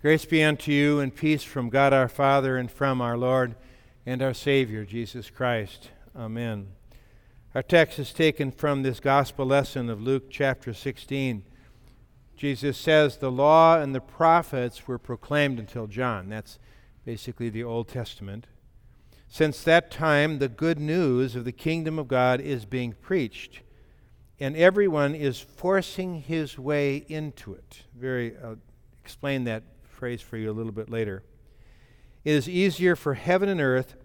Grace be unto you and peace from God our Father and from our Lord and our Savior, Jesus Christ. Amen. Our text is taken from this gospel lesson of Luke chapter 16. Jesus says the law and the prophets were proclaimed until John. That's basically the Old Testament. Since that time, the good news of the kingdom of God is being preached, and everyone is forcing his way into it. Very, I'll explain that phrase for you a little bit later. It is easier for heaven and earth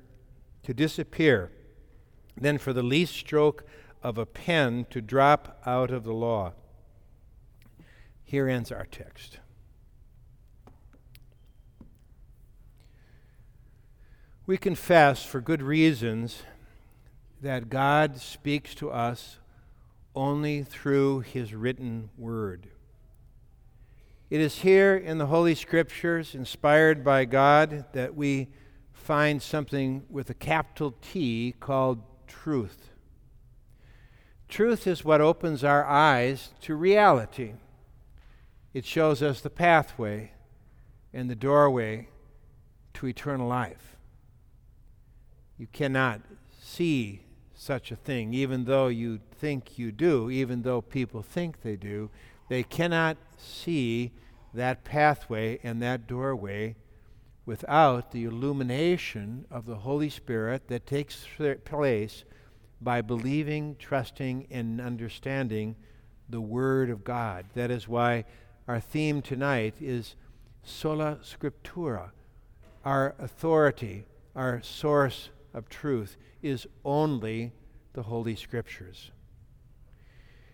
to disappear than for the least stroke of a pen to drop out of the law. Here ends our text. We confess for good reasons that God speaks to us only through His written word. It is here in the Holy Scriptures, inspired by God, that we find something with a capital T called truth. Truth is what opens our eyes to reality. It shows us the pathway and the doorway to eternal life. You cannot see such a thing, even though you think you do, even though people think they do. They cannot see that pathway and that doorway without the illumination of the Holy Spirit that takes place by believing, trusting, and understanding the Word of God. That is why our theme tonight is sola scriptura. Our authority, our source of truth, is only the Holy Scriptures.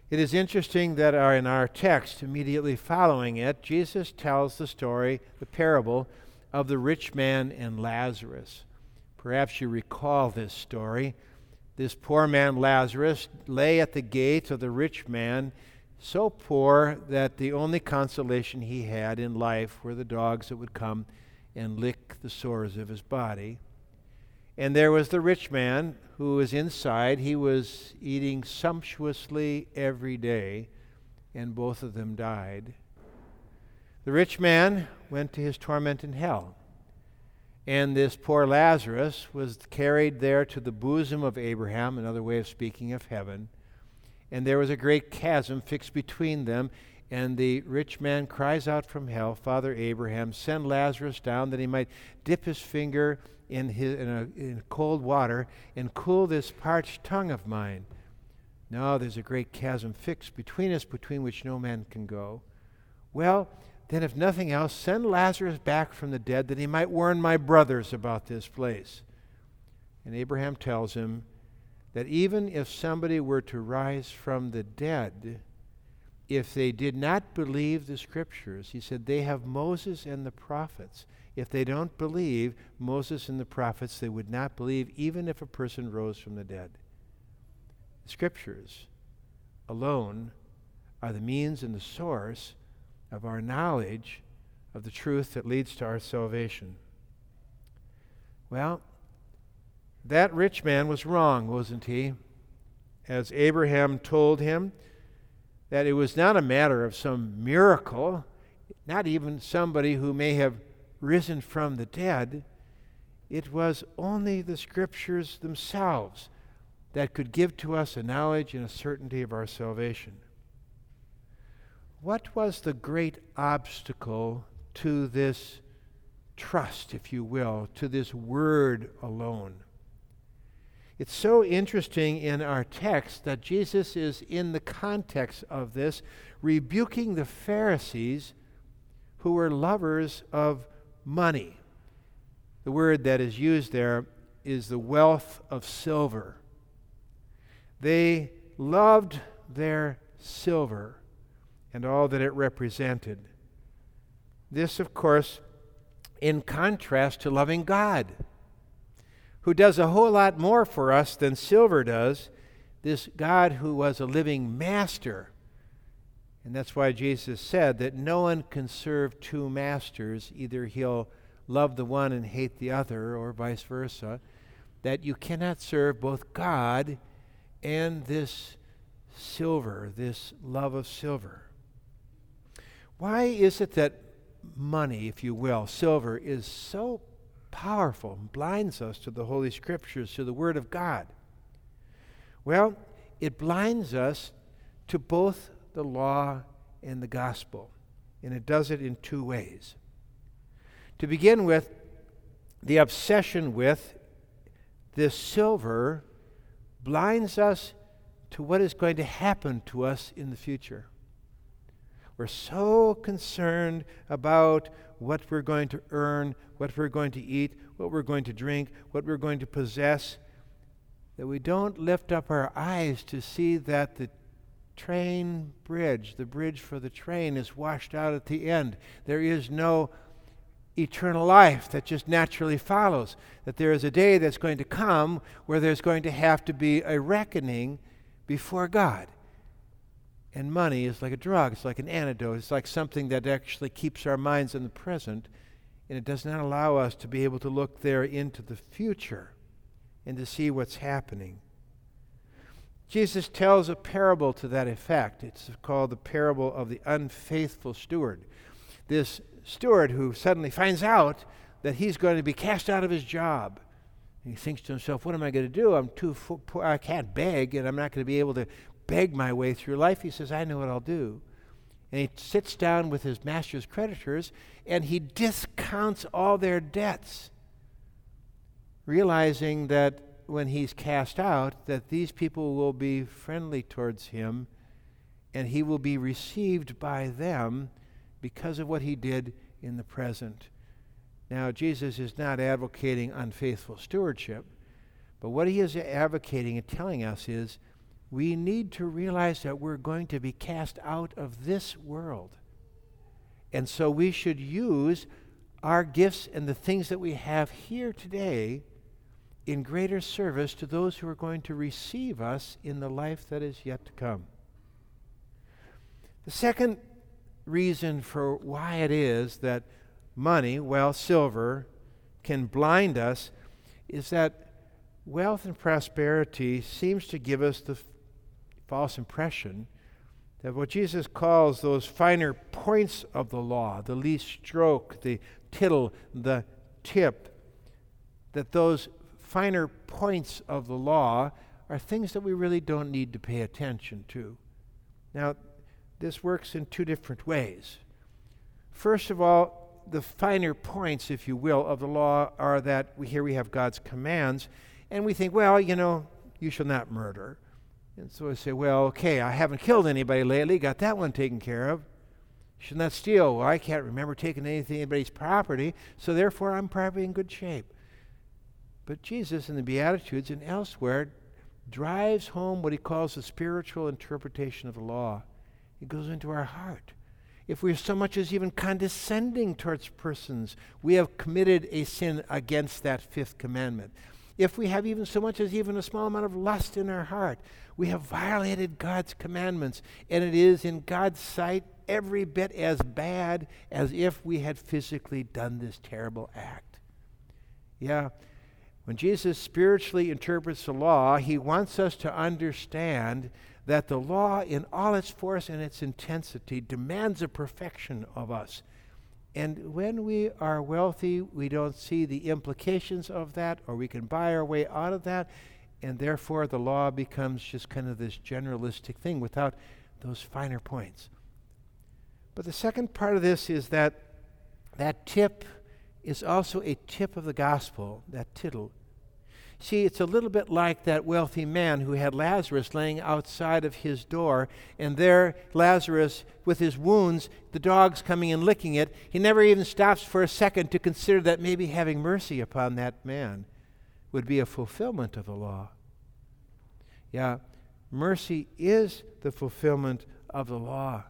It is interesting that our, in our text immediately following it, Jesus tells the story, the parable of the rich man and Lazarus. Perhaps you recall this story. This poor man, Lazarus, lay at the gate of the rich man, so poor that the only consolation he had in life were the dogs that would come and lick the sores of his body. And there was the rich man who was inside. He was eating sumptuously every day, and both of them died. The rich man went to his torment in hell. And this poor Lazarus was carried there to the bosom of Abraham, another way of speaking of heaven. And there was a great chasm fixed between them. And the rich man cries out from hell, Father Abraham, send Lazarus down that he might dip his finger in, his, in, a, in cold water and cool this parched tongue of mine. No, there's a great chasm fixed between us, between which no man can go. Well, then, if nothing else, send Lazarus back from the dead that he might warn my brothers about this place. And Abraham tells him that even if somebody were to rise from the dead, if they did not believe the scriptures, he said, they have Moses and the prophets. If they don't believe Moses and the prophets, they would not believe even if a person rose from the dead. The scriptures alone are the means and the source of our knowledge of the truth that leads to our salvation. Well, that rich man was wrong, wasn't he? As Abraham told him, that it was not a matter of some miracle, not even somebody who may have risen from the dead, it was only the Scriptures themselves that could give to us a knowledge and a certainty of our salvation. What was the great obstacle to this trust, if you will, to this word alone? It's so interesting in our text that Jesus is, in the context of this, rebuking the Pharisees who were lovers of money. The word that is used there is the wealth of silver. They loved their silver and all that it represented. This, of course, in contrast to loving God, who does a whole lot more for us than silver does. This God who was a living master and that's why Jesus said that no one can serve two masters. Either he'll love the one and hate the other, or vice versa. That you cannot serve both God and this silver, this love of silver. Why is it that money, if you will, silver, is so powerful and blinds us to the Holy Scriptures, to the Word of God? Well, it blinds us to both the law and the gospel. And it does it in two ways. To begin with, the obsession with this silver blinds us to what is going to happen to us in the future. We're so concerned about what we're going to earn, what we're going to eat, what we're going to drink, what we're going to possess, that we don't lift up our eyes to see that the train bridge, the bridge for the train, is washed out at the end. There is no eternal life that just naturally follows. That there is a day that's going to come where there's going to have to be a reckoning before God. And money is like a drug, it's like an antidote, it's like something that actually keeps our minds in the present, and it does not allow us to be able to look there into the future and to see what's happening. Jesus tells a parable to that effect. It's called the parable of the unfaithful steward. This steward who suddenly finds out that he's going to be cast out of his job. He thinks to himself, What am I going to do? I'm too poor. I can't beg, and I'm not going to be able to beg my way through life. He says, I know what I'll do. And he sits down with his master's creditors and he discounts all their debts, realizing that when he's cast out, that these people will be friendly towards him and he will be received by them because of what he did in the present. Now, Jesus is not advocating unfaithful stewardship, but what he is advocating and telling us is we need to realize that we're going to be cast out of this world. And so we should use our gifts and the things that we have here today in greater service to those who are going to receive us in the life that is yet to come. The second reason for why it is that money, well, silver, can blind us is that wealth and prosperity seems to give us the false impression that what Jesus calls those finer points of the law, the least stroke, the tittle, the tip, that those finer points of the law are things that we really don't need to pay attention to. Now, this works in two different ways. First of all, the finer points, if you will, of the law are that we, here we have God's commands, and we think, well, you know, you shall not murder. And so I say, well, okay, I haven't killed anybody lately, got that one taken care of. Should not steal. Well, I can't remember taking anything anybody's property, so therefore I'm probably in good shape. But Jesus in the Beatitudes and elsewhere drives home what he calls the spiritual interpretation of the law. It goes into our heart. If we're so much as even condescending towards persons, we have committed a sin against that fifth commandment. If we have even so much as even a small amount of lust in our heart, we have violated God's commandments, and it is in God's sight every bit as bad as if we had physically done this terrible act. Yeah, when Jesus spiritually interprets the law, he wants us to understand that the law, in all its force and its intensity, demands a perfection of us. And when we are wealthy, we don't see the implications of that, or we can buy our way out of that, and therefore the law becomes just kind of this generalistic thing without those finer points. But the second part of this is that that tip is also a tip of the gospel, that tittle, See, it's a little bit like that wealthy man who had Lazarus laying outside of his door, and there Lazarus, with his wounds, the dogs coming and licking it, he never even stops for a second to consider that maybe having mercy upon that man would be a fulfillment of the law. Yeah, mercy is the fulfillment of the law.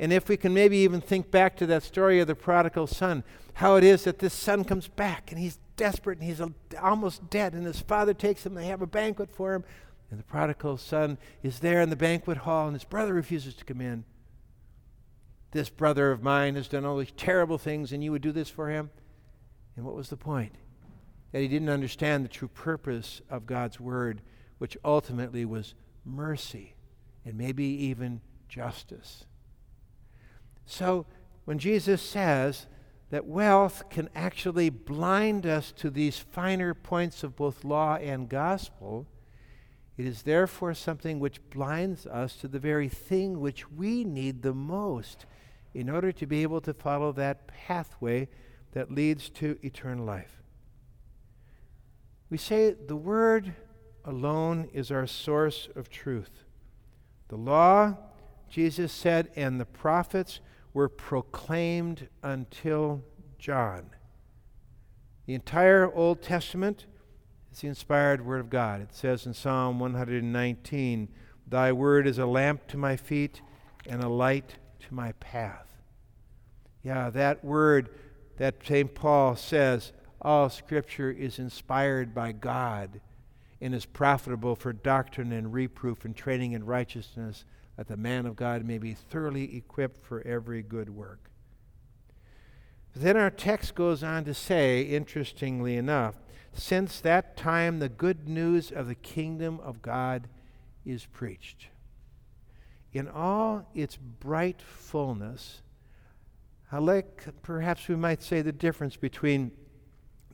And if we can maybe even think back to that story of the prodigal son, how it is that this son comes back and he's desperate and he's almost dead, and his father takes him, they have a banquet for him, and the prodigal son is there in the banquet hall, and his brother refuses to come in. This brother of mine has done all these terrible things, and you would do this for him? And what was the point? That he didn't understand the true purpose of God's word, which ultimately was mercy and maybe even justice. So, when Jesus says that wealth can actually blind us to these finer points of both law and gospel, it is therefore something which blinds us to the very thing which we need the most in order to be able to follow that pathway that leads to eternal life. We say the Word alone is our source of truth. The law, Jesus said, and the prophets were proclaimed until John. The entire Old Testament is the inspired Word of God. It says in Psalm 119, Thy Word is a lamp to my feet and a light to my path. Yeah, that word that St. Paul says, all Scripture is inspired by God and is profitable for doctrine and reproof and training in righteousness, that the man of God may be thoroughly equipped for every good work. Then our text goes on to say, interestingly enough, since that time the good news of the kingdom of God is preached. In all its bright fullness, I like perhaps we might say the difference between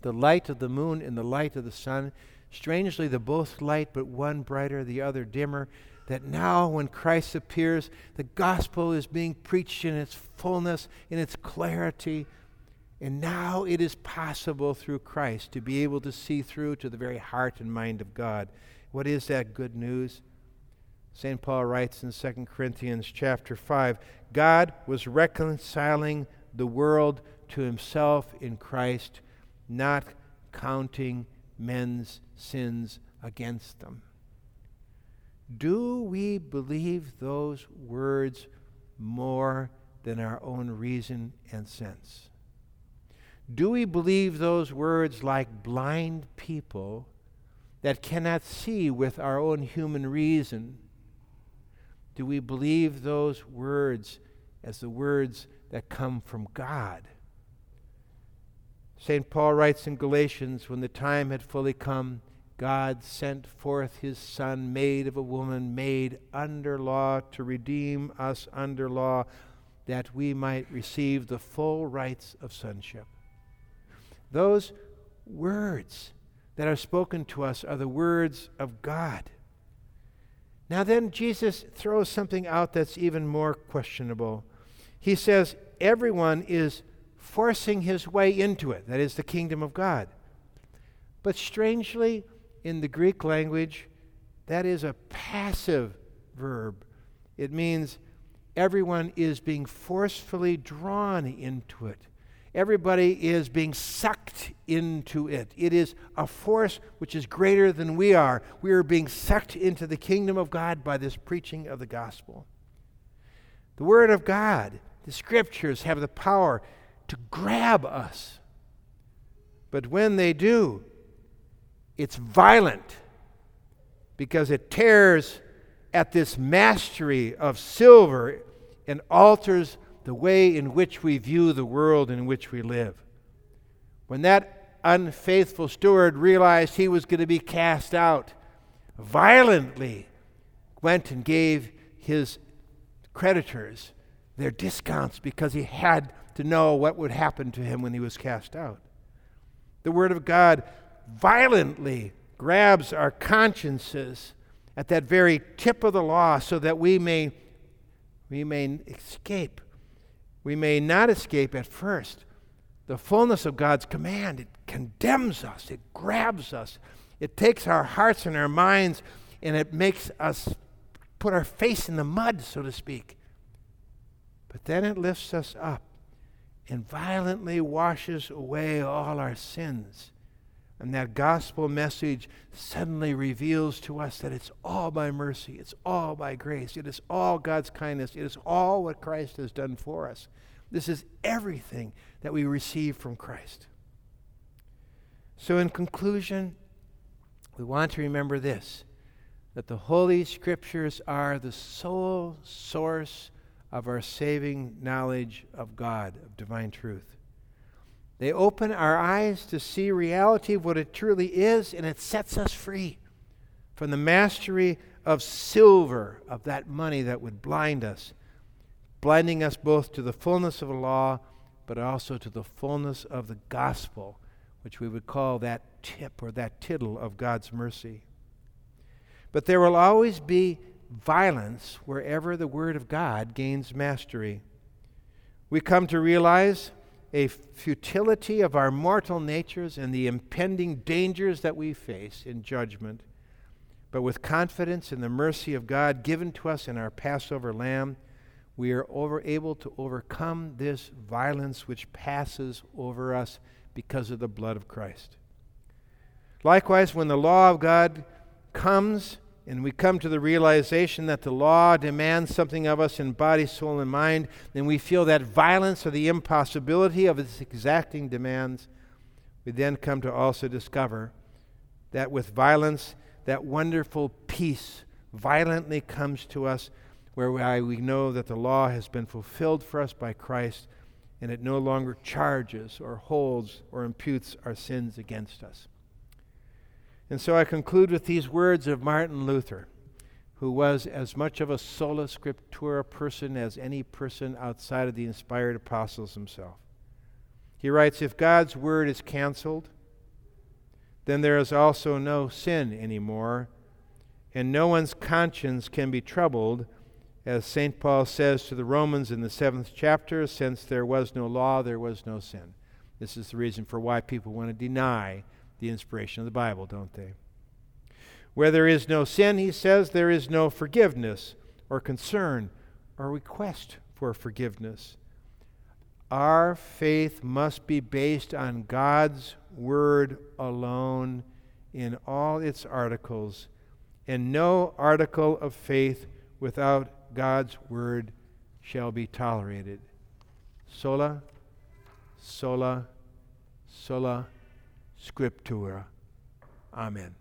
the light of the moon and the light of the sun. Strangely, they're both light, but one brighter, the other dimmer. That now, when Christ appears, the gospel is being preached in its fullness, in its clarity. And now it is possible through Christ to be able to see through to the very heart and mind of God. What is that good news? St. Paul writes in 2 Corinthians chapter 5 God was reconciling the world to himself in Christ not counting men's sins against them. Do we believe those words more than our own reason and sense? Do we believe those words like blind people that cannot see with our own human reason? Do we believe those words as the words that come from God? St. Paul writes in Galatians when the time had fully come, God sent forth his Son, made of a woman, made under law, to redeem us under law, that we might receive the full rights of sonship. Those words that are spoken to us are the words of God. Now, then, Jesus throws something out that's even more questionable. He says, Everyone is forcing his way into it. That is the kingdom of God. But strangely, in the Greek language, that is a passive verb. It means everyone is being forcefully drawn into it. Everybody is being sucked into it. It is a force which is greater than we are. We are being sucked into the kingdom of God by this preaching of the gospel. The Word of God, the Scriptures have the power to grab us. But when they do, it's violent because it tears at this mastery of silver and alters the way in which we view the world in which we live. When that unfaithful steward realized he was going to be cast out, violently went and gave his creditors their discounts because he had to know what would happen to him when he was cast out. The Word of God violently grabs our consciences at that very tip of the law so that we may, we may escape. We may not escape at first. The fullness of God's command, it condemns us, it grabs us, it takes our hearts and our minds, and it makes us put our face in the mud, so to speak. But then it lifts us up and violently washes away all our sins. And that gospel message suddenly reveals to us that it's all by mercy, it's all by grace, it is all God's kindness, it is all what Christ has done for us. This is everything that we receive from Christ. So, in conclusion, we want to remember this that the Holy Scriptures are the sole source of our saving knowledge of God, of divine truth. They open our eyes to see reality what it truly is, and it sets us free from the mastery of silver, of that money that would blind us, blinding us both to the fullness of the law, but also to the fullness of the gospel, which we would call that tip or that tittle of God's mercy. But there will always be violence wherever the Word of God gains mastery. We come to realize a futility of our mortal natures and the impending dangers that we face in judgment. But with confidence in the mercy of God given to us in our Passover lamb, we are over, able to overcome this violence which passes over us because of the blood of Christ. Likewise, when the law of God comes, and we come to the realization that the law demands something of us in body, soul, and mind, then we feel that violence or the impossibility of its exacting demands. We then come to also discover that with violence, that wonderful peace violently comes to us, whereby we know that the law has been fulfilled for us by Christ, and it no longer charges or holds or imputes our sins against us. And so I conclude with these words of Martin Luther, who was as much of a sola scriptura person as any person outside of the inspired apostles himself. He writes If God's word is canceled, then there is also no sin anymore, and no one's conscience can be troubled, as St. Paul says to the Romans in the seventh chapter since there was no law, there was no sin. This is the reason for why people want to deny the inspiration of the Bible, don't they? Where there is no sin, he says, there is no forgiveness or concern or request for forgiveness. Our faith must be based on God's Word alone in all its articles, and no article of faith without God's Word shall be tolerated. Sola, sola, sola Scriptura. Amen.